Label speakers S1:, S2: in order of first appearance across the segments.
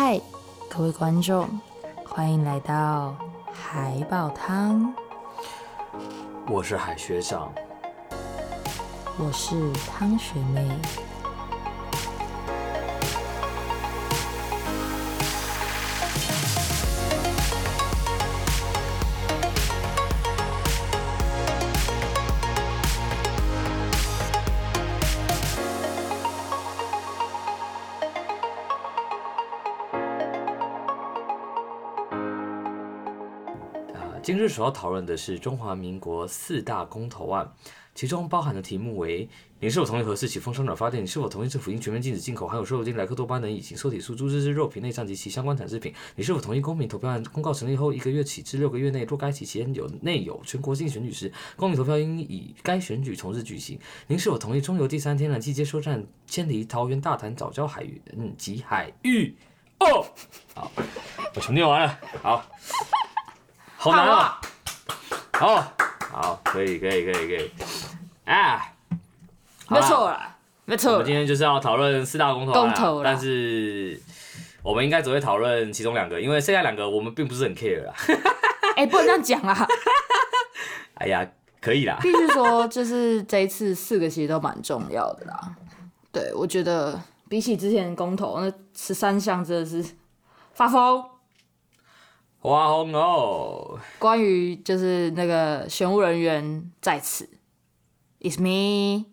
S1: 嗨，各位观众，欢迎来到海宝汤。
S2: 我是海学长，
S1: 我是汤学妹。
S2: 日所要讨论的是中华民国四大公投案，其中包含的题目为：您是否同意核四启封烧鸟发电？你是否同意政府应全面禁止进口含有瘦肉精、莱克多巴等乙型受体素猪只之肉品内脏及其相关产制品？你是否同意公民投票案公告成立后一个月起至六个月内，若该期期间有内有全国性选举时，公民投票应以该选举从日举行？您是否同意中油第三天然气接收站迁离桃园大潭早礁海域嗯及海域？哦，好，我全念完了，好。好难啊！好，好，可以，可以，可以，可以。啊，
S1: 没错啦，没错。
S2: 我们今天就是要讨论四大公投案，公投，但是我们应该只会讨论其中两个，因为剩下两个我们并不是很 care 啦。
S1: 哎、欸，不能这样讲啊！
S2: 哎呀，可以啦。
S1: 必须说，就是这一次四个其实都蛮重要的啦。对，我觉得比起之前公投那十三项，真的是发疯。
S2: 花红哦！
S1: 关于就是那个选务人员在此，It's me。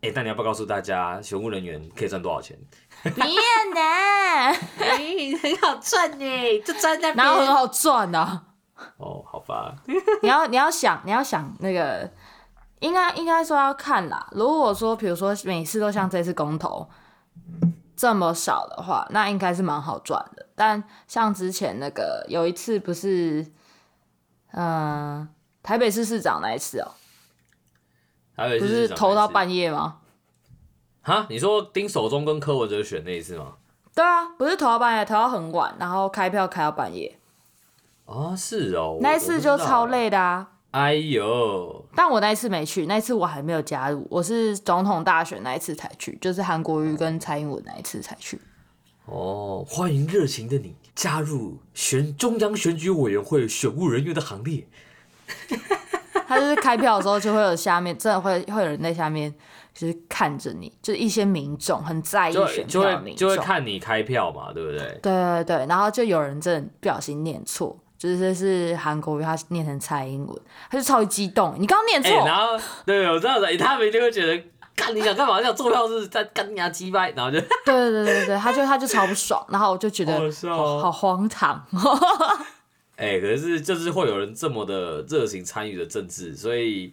S2: 哎、欸，但你要不要告诉大家，选务人员可以赚多少钱？
S1: 不要呢，很好赚呢，就赚在哪很好赚呢、啊？
S2: 哦，好吧。
S1: 你要你要想你要想那个，应该应该说要看啦。如果说比如说每次都像这次公投这么少的话，那应该是蛮好赚的。但像之前那个有一次不是，嗯、呃，台北市市长那一次哦、喔，
S2: 台北市
S1: 不是投到半夜吗？
S2: 哈，你说丁守中跟柯文哲选那一次吗？
S1: 对啊，不是投到半夜，投到很晚，然后开票开到半夜。
S2: 哦，是哦，
S1: 那一次就超累的啊。
S2: 哎呦！
S1: 但我那一次没去，那一次我还没有加入，我是总统大选那一次才去，就是韩国瑜跟蔡英文那一次才去。
S2: 哦，欢迎热情的你加入选中央选举委员会选务人员的行列。
S1: 他就是开票的时候就会有下面，真的会会有人在下面，就是看着你，就是一些民众很在意选票的民众，
S2: 就会就会看你开票嘛，对不对？
S1: 对对对，然后就有人真的不小心念错，就是是韩国语，他念成蔡英文，他就超级激动，你刚刚念错，
S2: 欸，然后对，我知道的，他们一定会觉得。干你想干嘛？想坐票是在干你啊鸡掰，然后就
S1: 对对对对他就他就超不爽，然后我就觉得好荒唐。
S2: 哎、欸，可是就是会有人这么的热情参与的政治，所以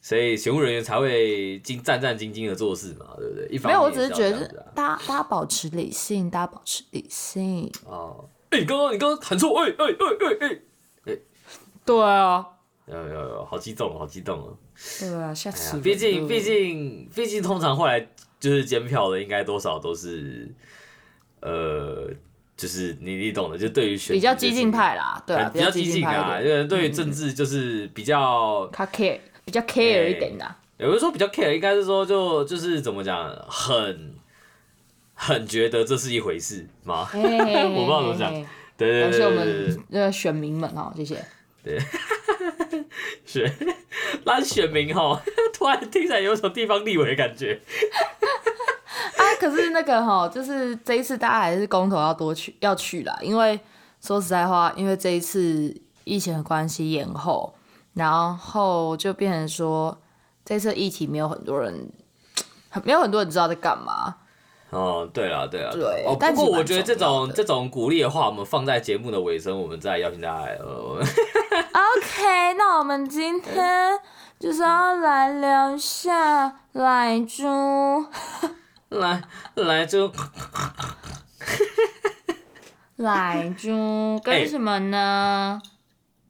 S2: 所以选务人员才会经战战兢兢的做事嘛，对不对？一方面、啊、
S1: 没有，我只是觉得大家大家保持理性，大家保持理性。
S2: 哦，哎、欸，你刚刚你刚刚喊错，哎哎哎哎哎，
S1: 对啊，
S2: 有有有，好激动，好激动哦。
S1: 对啊，下次。
S2: 毕竟，毕竟，毕竟，通常后来就是监票的，应该多少都是，呃，就是你你懂的，就对于选比
S1: 较激进派啦，对啊，
S2: 比较激进啊，因为对于政治就是比较
S1: care，比较 care 一点的。
S2: 有人说比较 care，应该是说就就是怎么讲，很很觉得这是一回事吗？我不知道怎么讲。对对对，
S1: 感谢我们那个选民们哦，谢谢。
S2: 对。选，那选民哈，突然听起来有种地方立委的感觉。
S1: 啊，可是那个哈，就是这一次大家还是公投要多去要去啦，因为说实在话，因为这一次疫情的关系延后，然后就变成说这次议题没有很多人，没有很多人知道在干嘛。
S2: 哦，对了，对了，
S1: 对。
S2: 哦，不过我觉得这种这种鼓励的话，我们放在节目的尾声，我们再邀请大家来。呃
S1: OK，那我们今天就是要来聊一下莱猪。
S2: 来莱猪，
S1: 莱猪 干什么呢？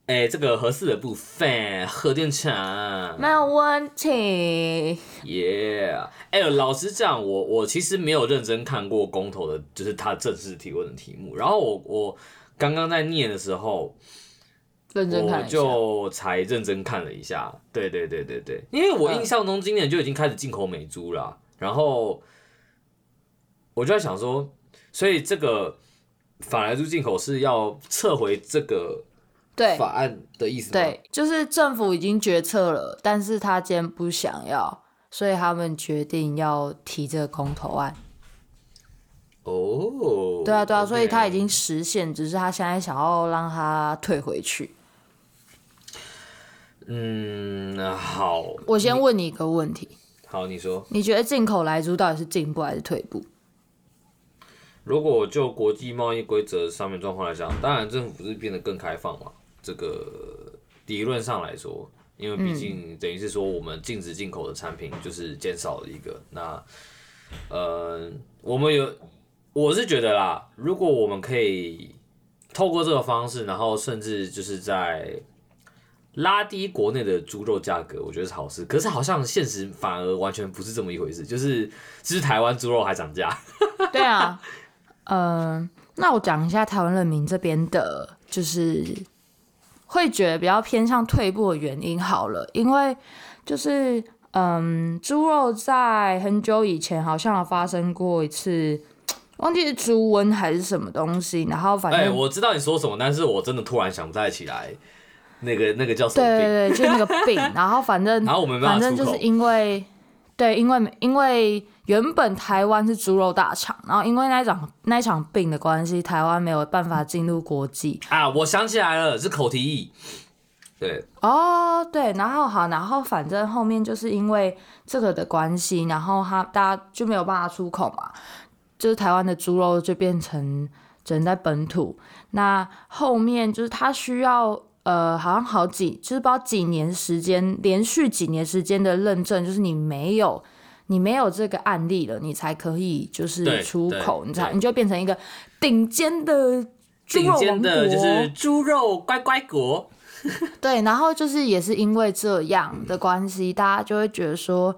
S2: 哎、这个合适的部分，核电厂。
S1: 没有问题。
S2: 耶！哎，老实讲，我我其实没有认真看过公投的，就是他正式提问的题目。然后我我刚刚在念的时候。
S1: 认真看，我
S2: 就才认真看了一下，对对对对对，因为我印象中今年就已经开始进口美猪了，然后我就在想说，所以这个法莱猪进口是要撤回这个
S1: 对
S2: 法案的意思吗？
S1: 对，就是政府已经决策了，但是他今天不想要，所以他们决定要提这个公投案。
S2: 哦，
S1: 对啊，对啊，所以他已
S2: 经
S1: 实现，只是他现在想要让他退回去。
S2: 嗯，好。
S1: 我先问你一个问题。
S2: 好，你说。
S1: 你觉得进口莱猪到底是进步还是退步？
S2: 如果就国际贸易规则上面状况来讲，当然政府是变得更开放嘛。这个理论上来说，因为毕竟等于是说我们禁止进口的产品就是减少了一个。那呃，我们有，我是觉得啦，如果我们可以透过这个方式，然后甚至就是在拉低国内的猪肉价格，我觉得是好事。可是好像现实反而完全不是这么一回事，就是其实台湾猪肉还涨价。
S1: 对啊。嗯、呃，那我讲一下台湾人民这边的，就是会觉得比较偏向退步的原因好了，因为就是嗯，猪肉在很久以前好像有发生过一次，忘记是猪瘟还是什么东西，然后反正、
S2: 欸、我知道你说什么，但是我真的突然想不太起来，那个那个叫什么病？
S1: 对对对，就那个病，然后反正
S2: 然后我们
S1: 反正就是因为对，因为因为。原本台湾是猪肉大厂，然后因为那场那场病的关系，台湾没有办法进入国际
S2: 啊！我想起来了，是口蹄疫。对
S1: 哦，对，然后好，然后反正后面就是因为这个的关系，然后他大家就没有办法出口嘛，就是台湾的猪肉就变成只能在本土。那后面就是他需要呃，好像好几就是不知道几年时间，连续几年时间的认证，就是你没有。你没有这个案例了，你才可以就是出口，你才你就变成一个顶尖的猪肉王国，
S2: 就是猪肉乖乖国。
S1: 对，然后就是也是因为这样的关系，大家就会觉得说，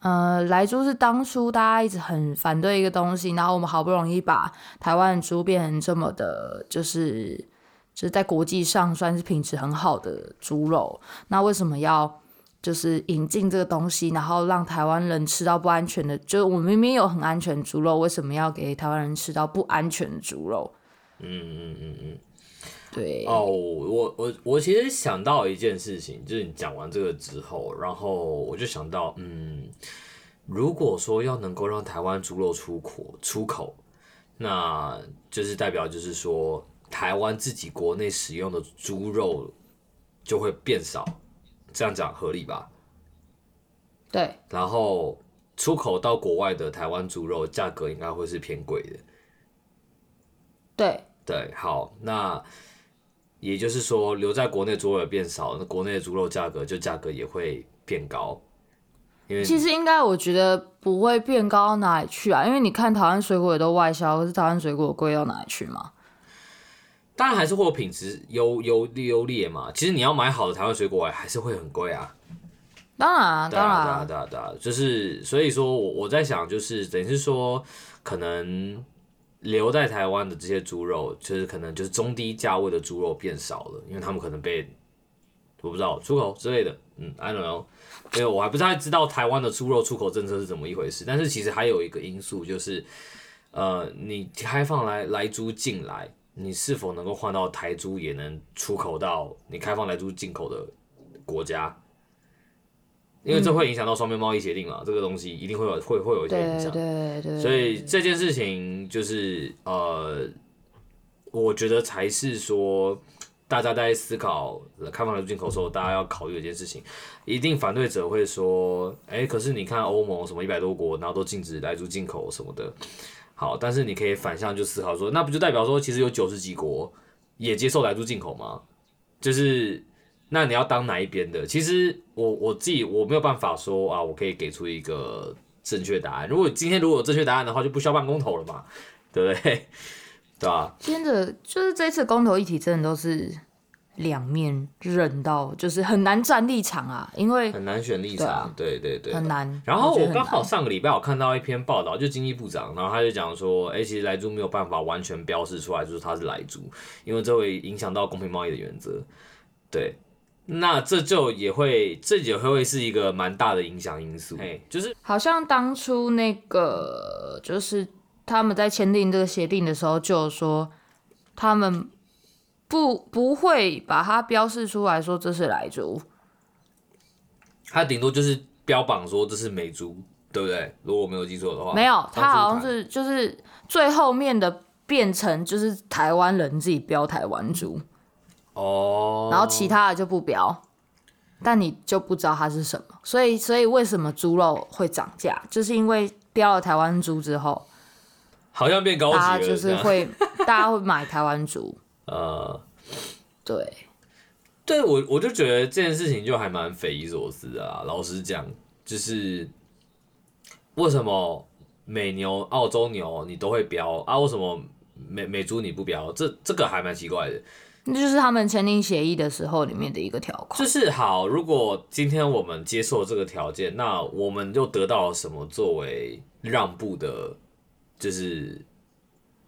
S1: 呃，莱猪是当初大家一直很反对一个东西，然后我们好不容易把台湾的猪变成这么的，就是就是在国际上算是品质很好的猪肉，那为什么要？就是引进这个东西，然后让台湾人吃到不安全的，就是我们明明有很安全猪肉，为什么要给台湾人吃到不安全的猪肉？
S2: 嗯嗯嗯嗯，
S1: 对。
S2: 哦，我我我其实想到一件事情，就是你讲完这个之后，然后我就想到，嗯，如果说要能够让台湾猪肉出口出口，那就是代表就是说台湾自己国内使用的猪肉就会变少。这样讲合理吧？
S1: 对。
S2: 然后出口到国外的台湾猪肉价格应该会是偏贵的。
S1: 对。
S2: 对，好，那也就是说留在国内猪肉也变少，那国内的猪肉价格就价格也会变高。因为
S1: 其实应该我觉得不会变高到哪里去啊，因为你看台湾水果也都外销，可是台湾水果贵到哪里去吗？
S2: 当然还是会有品质优优优劣嘛。其实你要买好的台湾水果还是会很贵啊。
S1: 当然，当然，
S2: 对啊，对啊，对啊，就是所以说我我在想，就是等于是说，可能留在台湾的这些猪肉，就是可能就是中低价位的猪肉变少了，因为他们可能被我不知道出口之类的，嗯，I don't know，因为我还不太知道台湾的猪肉出口政策是怎么一回事。但是其实还有一个因素就是，呃，你开放来来猪进来。你是否能够换到台猪也能出口到你开放来猪进口的国家？因为这会影响到双边贸易协定嘛，这个东西一定会有会会有一些影响。
S1: 对对对。
S2: 所以这件事情就是呃，我觉得才是说大家在思考开放莱猪进口的时候，大家要考虑的一件事情。一定反对者会说，哎，可是你看欧盟什么一百多国，然后都禁止来猪进口什么的。好，但是你可以反向就思考说，那不就代表说，其实有九十几国也接受来猪进口吗？就是，那你要当哪一边的？其实我我自己我没有办法说啊，我可以给出一个正确答案。如果今天如果有正确答案的话，就不需要办公投了嘛，对不对？对吧？
S1: 真的就是这次公投议题，真的都是。两面刃到，就是很难站立场啊，因为
S2: 很难选立场，对、啊、对对，对，
S1: 很难。
S2: 然后我刚好上个礼拜我看到一篇报道，就经济部长，然后他就讲说，哎、欸，其实莱猪没有办法完全标示出来，就是它是莱猪，因为这会影响到公平贸易的原则。对，那这就也会，这也会会是一个蛮大的影响因素。哎，就是
S1: 好像当初那个，就是他们在签订这个协定的时候，就说。他们不不会把它标示出来说这是莱猪，
S2: 它顶多就是标榜说这是美猪，对不对？如果我没有记错的话，
S1: 没有，它好像是就是最后面的变成就是台湾人自己标台湾猪。
S2: 哦，
S1: 然后其他的就不标。但你就不知道它是什么，所以所以为什么猪肉会涨价，就是因为标了台湾猪之后，
S2: 好像变高级了，
S1: 大家就是会大家会买台湾猪，
S2: 呃，
S1: 对，
S2: 对我我就觉得这件事情就还蛮匪夷所思的啊。老实讲，就是为什么美牛、澳洲牛你都会标啊？为什么美美猪你不标？这这个还蛮奇怪的。
S1: 那就是他们签订协议的时候里面的一个条款。
S2: 就是好，如果今天我们接受这个条件，那我们就得到了什么作为让步的，就是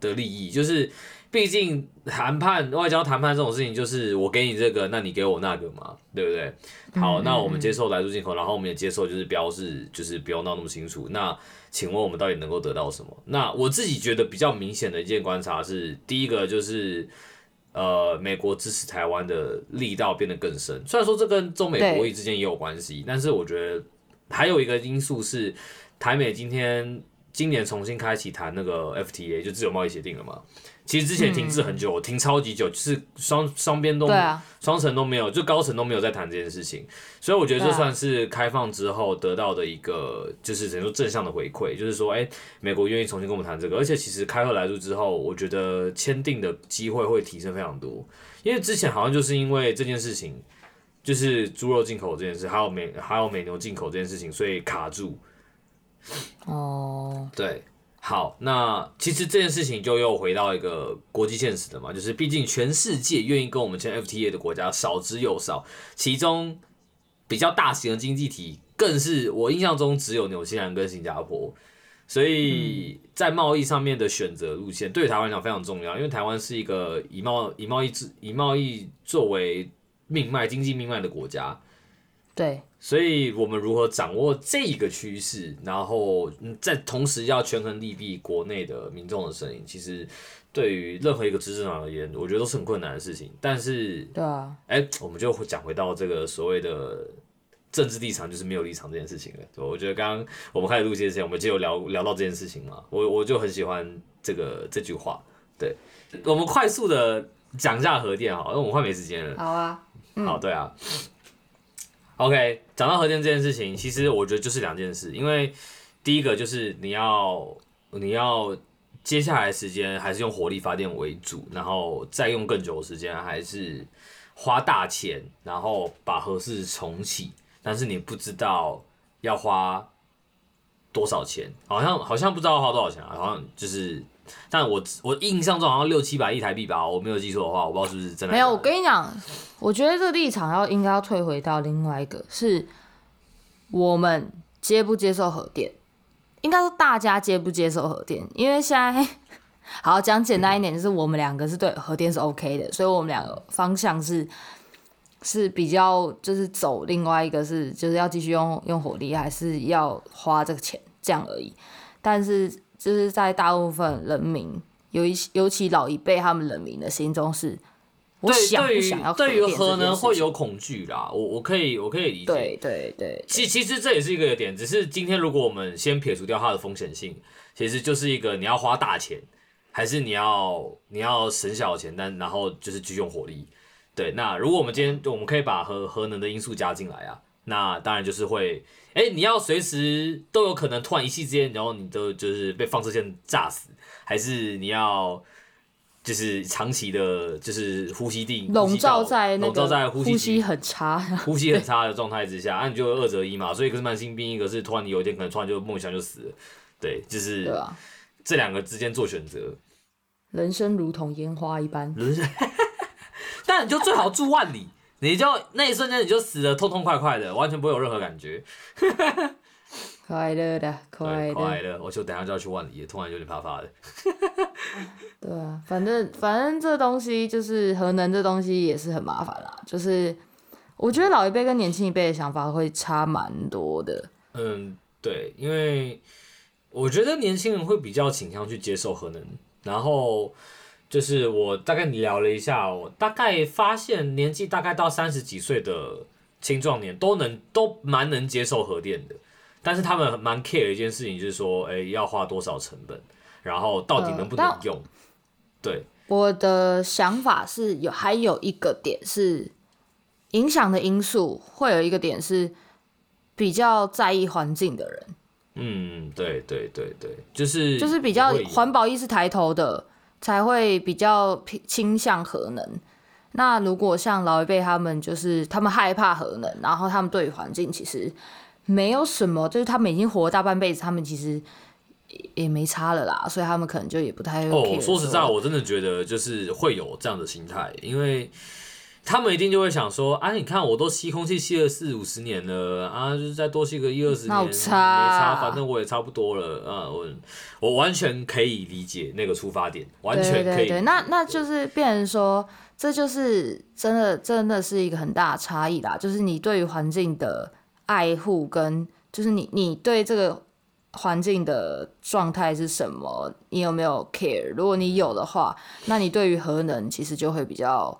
S2: 的利益？就是毕竟谈判、外交谈判这种事情，就是我给你这个，那你给我那个嘛，对不对？好，那我们接受来猪进口，然后我们也接受就是标示，就是不用闹那么清楚。那请问我们到底能够得到什么？那我自己觉得比较明显的一件观察是，第一个就是。呃，美国支持台湾的力道变得更深。虽然说这跟中美博弈之间也有关系，但是我觉得还有一个因素是，台美今天今年重新开启谈那个 FTA，就自由贸易协定了嘛。其实之前停滞很久，嗯、停超级久，就是双双边都双层、啊、都没有，就高层都没有在谈这件事情。所以我觉得这算是开放之后得到的一个，就是等于说正向的回馈，就是说，哎、欸，美国愿意重新跟我们谈这个，而且其实开贺来住之后，我觉得签订的机会会提升非常多。因为之前好像就是因为这件事情，就是猪肉进口这件事，还有美还有美牛进口这件事情，所以卡住。
S1: 哦，
S2: 对。好，那其实这件事情就又回到一个国际现实的嘛，就是毕竟全世界愿意跟我们签 FTA 的国家少之又少，其中比较大型的经济体更是我印象中只有纽西兰跟新加坡，所以在贸易上面的选择路线对台湾来讲非常重要，因为台湾是一个以贸以贸易以贸易作为命脉、经济命脉的国家。
S1: 对，
S2: 所以我们如何掌握这一个趋势，然后在同时要权衡利弊国内的民众的声音，其实对于任何一个执政党而言，我觉得都是很困难的事情。但是，
S1: 对啊，
S2: 哎，我们就讲回到这个所谓的政治立场就是没有立场这件事情了。对我觉得刚刚我们开始录节之前，我们就有聊聊到这件事情嘛。我我就很喜欢这个这句话。对，我们快速的讲一下核电好，因为我们快没时间了。
S1: 好啊，嗯、
S2: 好，对啊。OK，讲到核电这件事情，其实我觉得就是两件事，因为第一个就是你要你要接下来时间还是用火力发电为主，然后再用更久的时间还是花大钱，然后把核事重启，但是你不知道要花多少钱，好像好像不知道花多少钱啊，好像就是。但我我印象中好像六七百亿台币吧，我没有记错的话，我不知道是不是真的。
S1: 没有，我跟你讲，我觉得这个立场要应该要退回到另外一个，是我们接不接受核电，应该说大家接不接受核电，因为现在 好讲简单一点，就是我们两个是对核电是 OK 的，所以我们两个方向是是比较就是走另外一个是就是要继续用用火力，还是要花这个钱这样而已，但是。就是在大部分人民，尤其尤其老一辈他们人民的心中是，我想不想要
S2: 对于核能会有恐惧啦。我我可以我可以理解。
S1: 对对对。
S2: 其其实这也是一个点，只是今天如果我们先撇除掉它的风险性，其实就是一个你要花大钱，还是你要你要省小钱，但然后就是继续用火力。对，那如果我们今天我们可以把核核能的因素加进来啊。那当然就是会，哎、欸，你要随时都有可能突然一夕之间，然后你都就是被放射线炸死，还是你要就是长期的，就是呼吸定笼罩在笼罩在呼吸，
S1: 呼吸很差，
S2: 呼吸很差的状态之下，那、啊、你就二择一嘛。所以一个是慢性病，一个是突然你有一天可能突然就梦想就死了，对，就是这两个之间做选择。
S1: 人生如同烟花一般，
S2: 人生，但你就最好住万里。你就那一瞬间你就死得痛痛快快的，完全不会有任何感觉，
S1: 快乐的，快乐，
S2: 快乐。我就等下就要去万里，突然有点怕怕的。
S1: 对啊，反正反正这东西就是核能，这东西也是很麻烦啦。就是我觉得老一辈跟年轻一辈的想法会差蛮多的。
S2: 嗯，对，因为我觉得年轻人会比较倾向去接受核能，然后。就是我大概聊了一下，我大概发现年纪大概到三十几岁的青壮年都能都蛮能接受核电的，但是他们蛮 care 一件事情就是说，哎、欸，要花多少成本，然后到底能不能用？呃、对，
S1: 我的想法是有还有一个点是影响的因素，会有一个点是比较在意环境的人。
S2: 嗯，对对对对，就是
S1: 就是比较环保意识抬头的。才会比较倾向核能。那如果像老一辈他们，就是他们害怕核能，然后他们对于环境其实没有什么，就是他们已经活了大半辈子，他们其实也没差了啦，所以他们可能就也不太会。
S2: 哦，说实在，我真的觉得就是会有这样的心态，因为。他们一定就会想说，啊，你看我都吸空气吸了四五十年了，啊，就是再多吸个一二十年，没差，反正我也差不多了，啊，我我完全可以理解那个出发点，完全可以。对对对，
S1: 那那就是变成说，这就是真的真的是一个很大的差异啦，就是你对于环境的爱护跟，就是你你对这个环境的状态是什么，你有没有 care？如果你有的话，那你对于核能其实就会比较。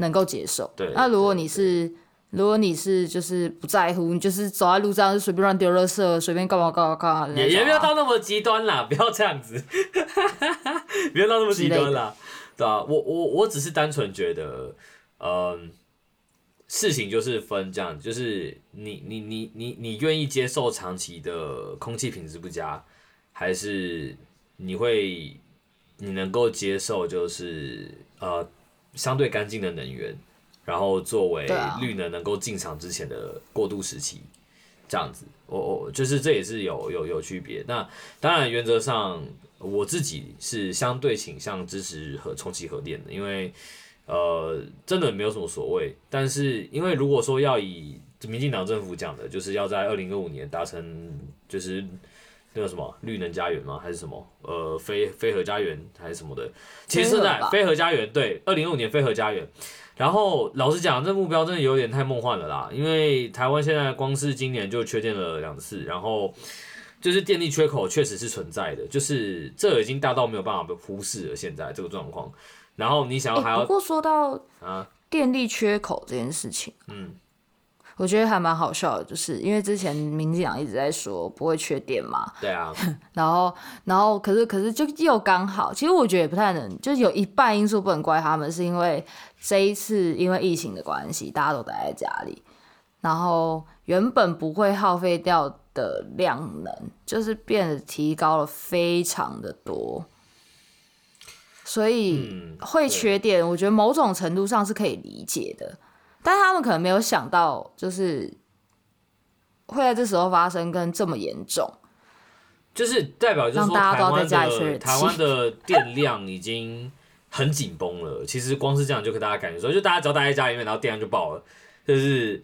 S1: 能够接受。
S2: 对。
S1: 那如果你是，如果你是就是不在乎，你就是走在路上就随便乱丢垃圾，随便干嘛干嘛干嘛，
S2: 也也不要到那么极端啦，不要这样子，不要到那么极端啦，对吧、啊？我我我只是单纯觉得，嗯、呃，事情就是分这样，就是你你你你你愿意接受长期的空气品质不佳，还是你会你能够接受就是呃。相对干净的能源，然后作为绿能能够进场之前的过渡时期，这样子，我我就是这也是有有有区别。那当然原则上我自己是相对倾向支持和重启核电的，因为呃真的没有什么所谓。但是因为如果说要以民进党政府讲的，就是要在二零二五年达成就是。那个什么绿能家园吗？还是什么？呃，飞飞核家园还是什么的？其实现在飞核家园对，二零二五年飞核家园。然后老实讲，这目标真的有点太梦幻了啦。因为台湾现在光是今年就缺电了两次，然后就是电力缺口确实是存在的，就是这已经大到没有办法被忽视了。现在这个状况，然后你想要还要、欸、
S1: 不过说到啊电力缺口这件事情，嗯。我觉得还蛮好笑的，就是因为之前民进党一直在说不会缺电嘛，
S2: 对啊，
S1: 然后然后可是可是就又刚好，其实我觉得也不太能，就是有一半因素不能怪他们，是因为这一次因为疫情的关系，大家都待在家里，然后原本不会耗费掉的量能，就是变得提高了非常的多，所以会缺电，我觉得某种程度上是可以理解的。但他们可能没有想到，就是会在这时候发生，跟这么严重，
S2: 就是代表就是说台湾的台湾的电量已经很紧绷了。其实光是这样就可以大家感觉说，就大家只要待在家里面，然后电量就爆了，就是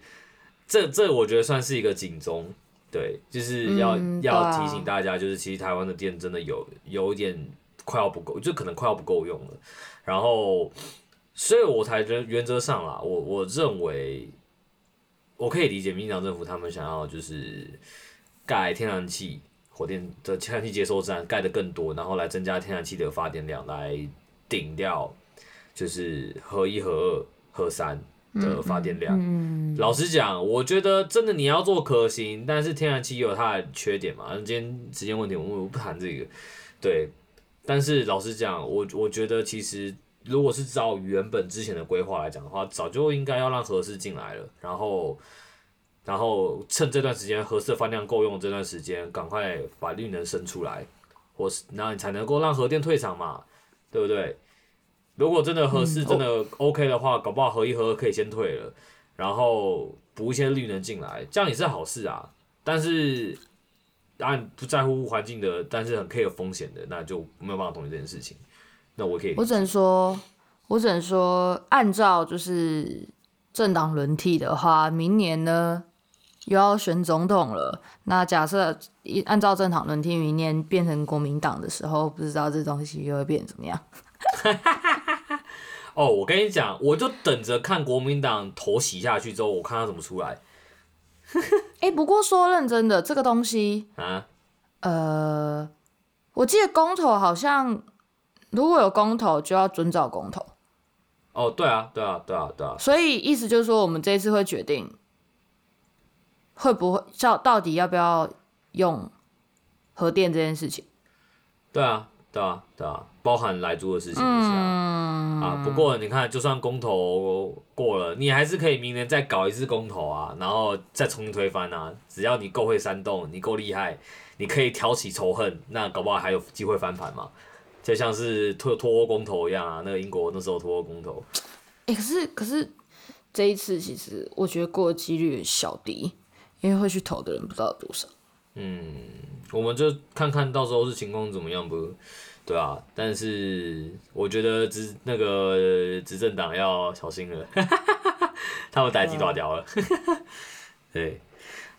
S2: 这这我觉得算是一个警钟，对，就是要、嗯、要提醒大家，就是其实台湾的电真的有有一点快要不够，就可能快要不够用了，然后。所以我才觉得原则上啦，我我认为我可以理解民进党政府他们想要就是盖天然气火电的天然气接收站盖的更多，然后来增加天然气的发电量，来顶掉就是核一、核二、核三的发电量。嗯嗯、老实讲，我觉得真的你要做可行，但是天然气也有它的缺点嘛。今天时间问题，我们不谈这个。对，但是老实讲，我我觉得其实。如果是照原本之前的规划来讲的话，早就应该要让核四进来了，然后，然后趁这段时间核四的发电量够用这段时间，赶快把绿能生出来，或是那你才能够让核电退场嘛，对不对？如果真的合适真的 OK 的话，搞不好核一核二可以先退了，然后补一些绿能进来，这样也是好事啊。但是按不在乎环境的，但是很 care 风险的，那就没有办法同意这件事情。那我可以，
S1: 我只能说，我只能说，按照就是政党轮替的话，明年呢又要选总统了。那假设一按照政党轮替，明年变成国民党的时候，不知道这东西又会变怎么样？
S2: 哦，我跟你讲，我就等着看国民党头洗下去之后，我看他怎么出来。
S1: 哎、欸，不过说认真的，这个东西啊，呃，我记得公投好像。如果有公投，就要遵照公投。
S2: 哦，对啊，对啊，对啊，对啊。
S1: 所以意思就是说，我们这一次会决定会不会到到底要不要用核电这件事情。
S2: 对啊，对啊，对啊，包含莱猪的事情也是啊。嗯、啊，不过你看，就算公投过了，你还是可以明年再搞一次公投啊，然后再重新推翻啊。只要你够会煽动，你够厉害，你可以挑起仇恨，那搞不好还有机会翻盘嘛。就像是脱脱欧公投一样啊，那个英国那时候脱欧公投。
S1: 哎、欸，可是可是这一次其实我觉得过的几率小低，因为会去投的人不知道有多少。
S2: 嗯，我们就看看到时候是情况怎么样不？对啊，但是我觉得执那个执政党要小心了，他们代志大条了。对。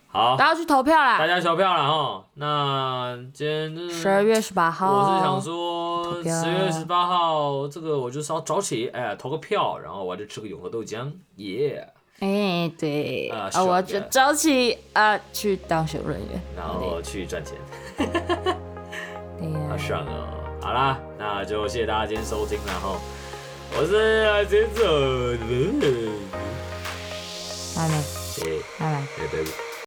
S2: 好，
S1: 大家去投票啦！
S2: 大家投票了哈。那今天
S1: 十二月十八号，
S2: 我是想说十月十八号这个我就稍早起，哎，投个票，然后我就吃个永和豆浆，耶！
S1: 哎，对，啊，我就早起啊去当修人员，
S2: 然后去赚钱，好爽哦！好啦，那就谢谢大家今天收听，然后我是阿杰总，拜拜，
S1: 拜拜，拜拜。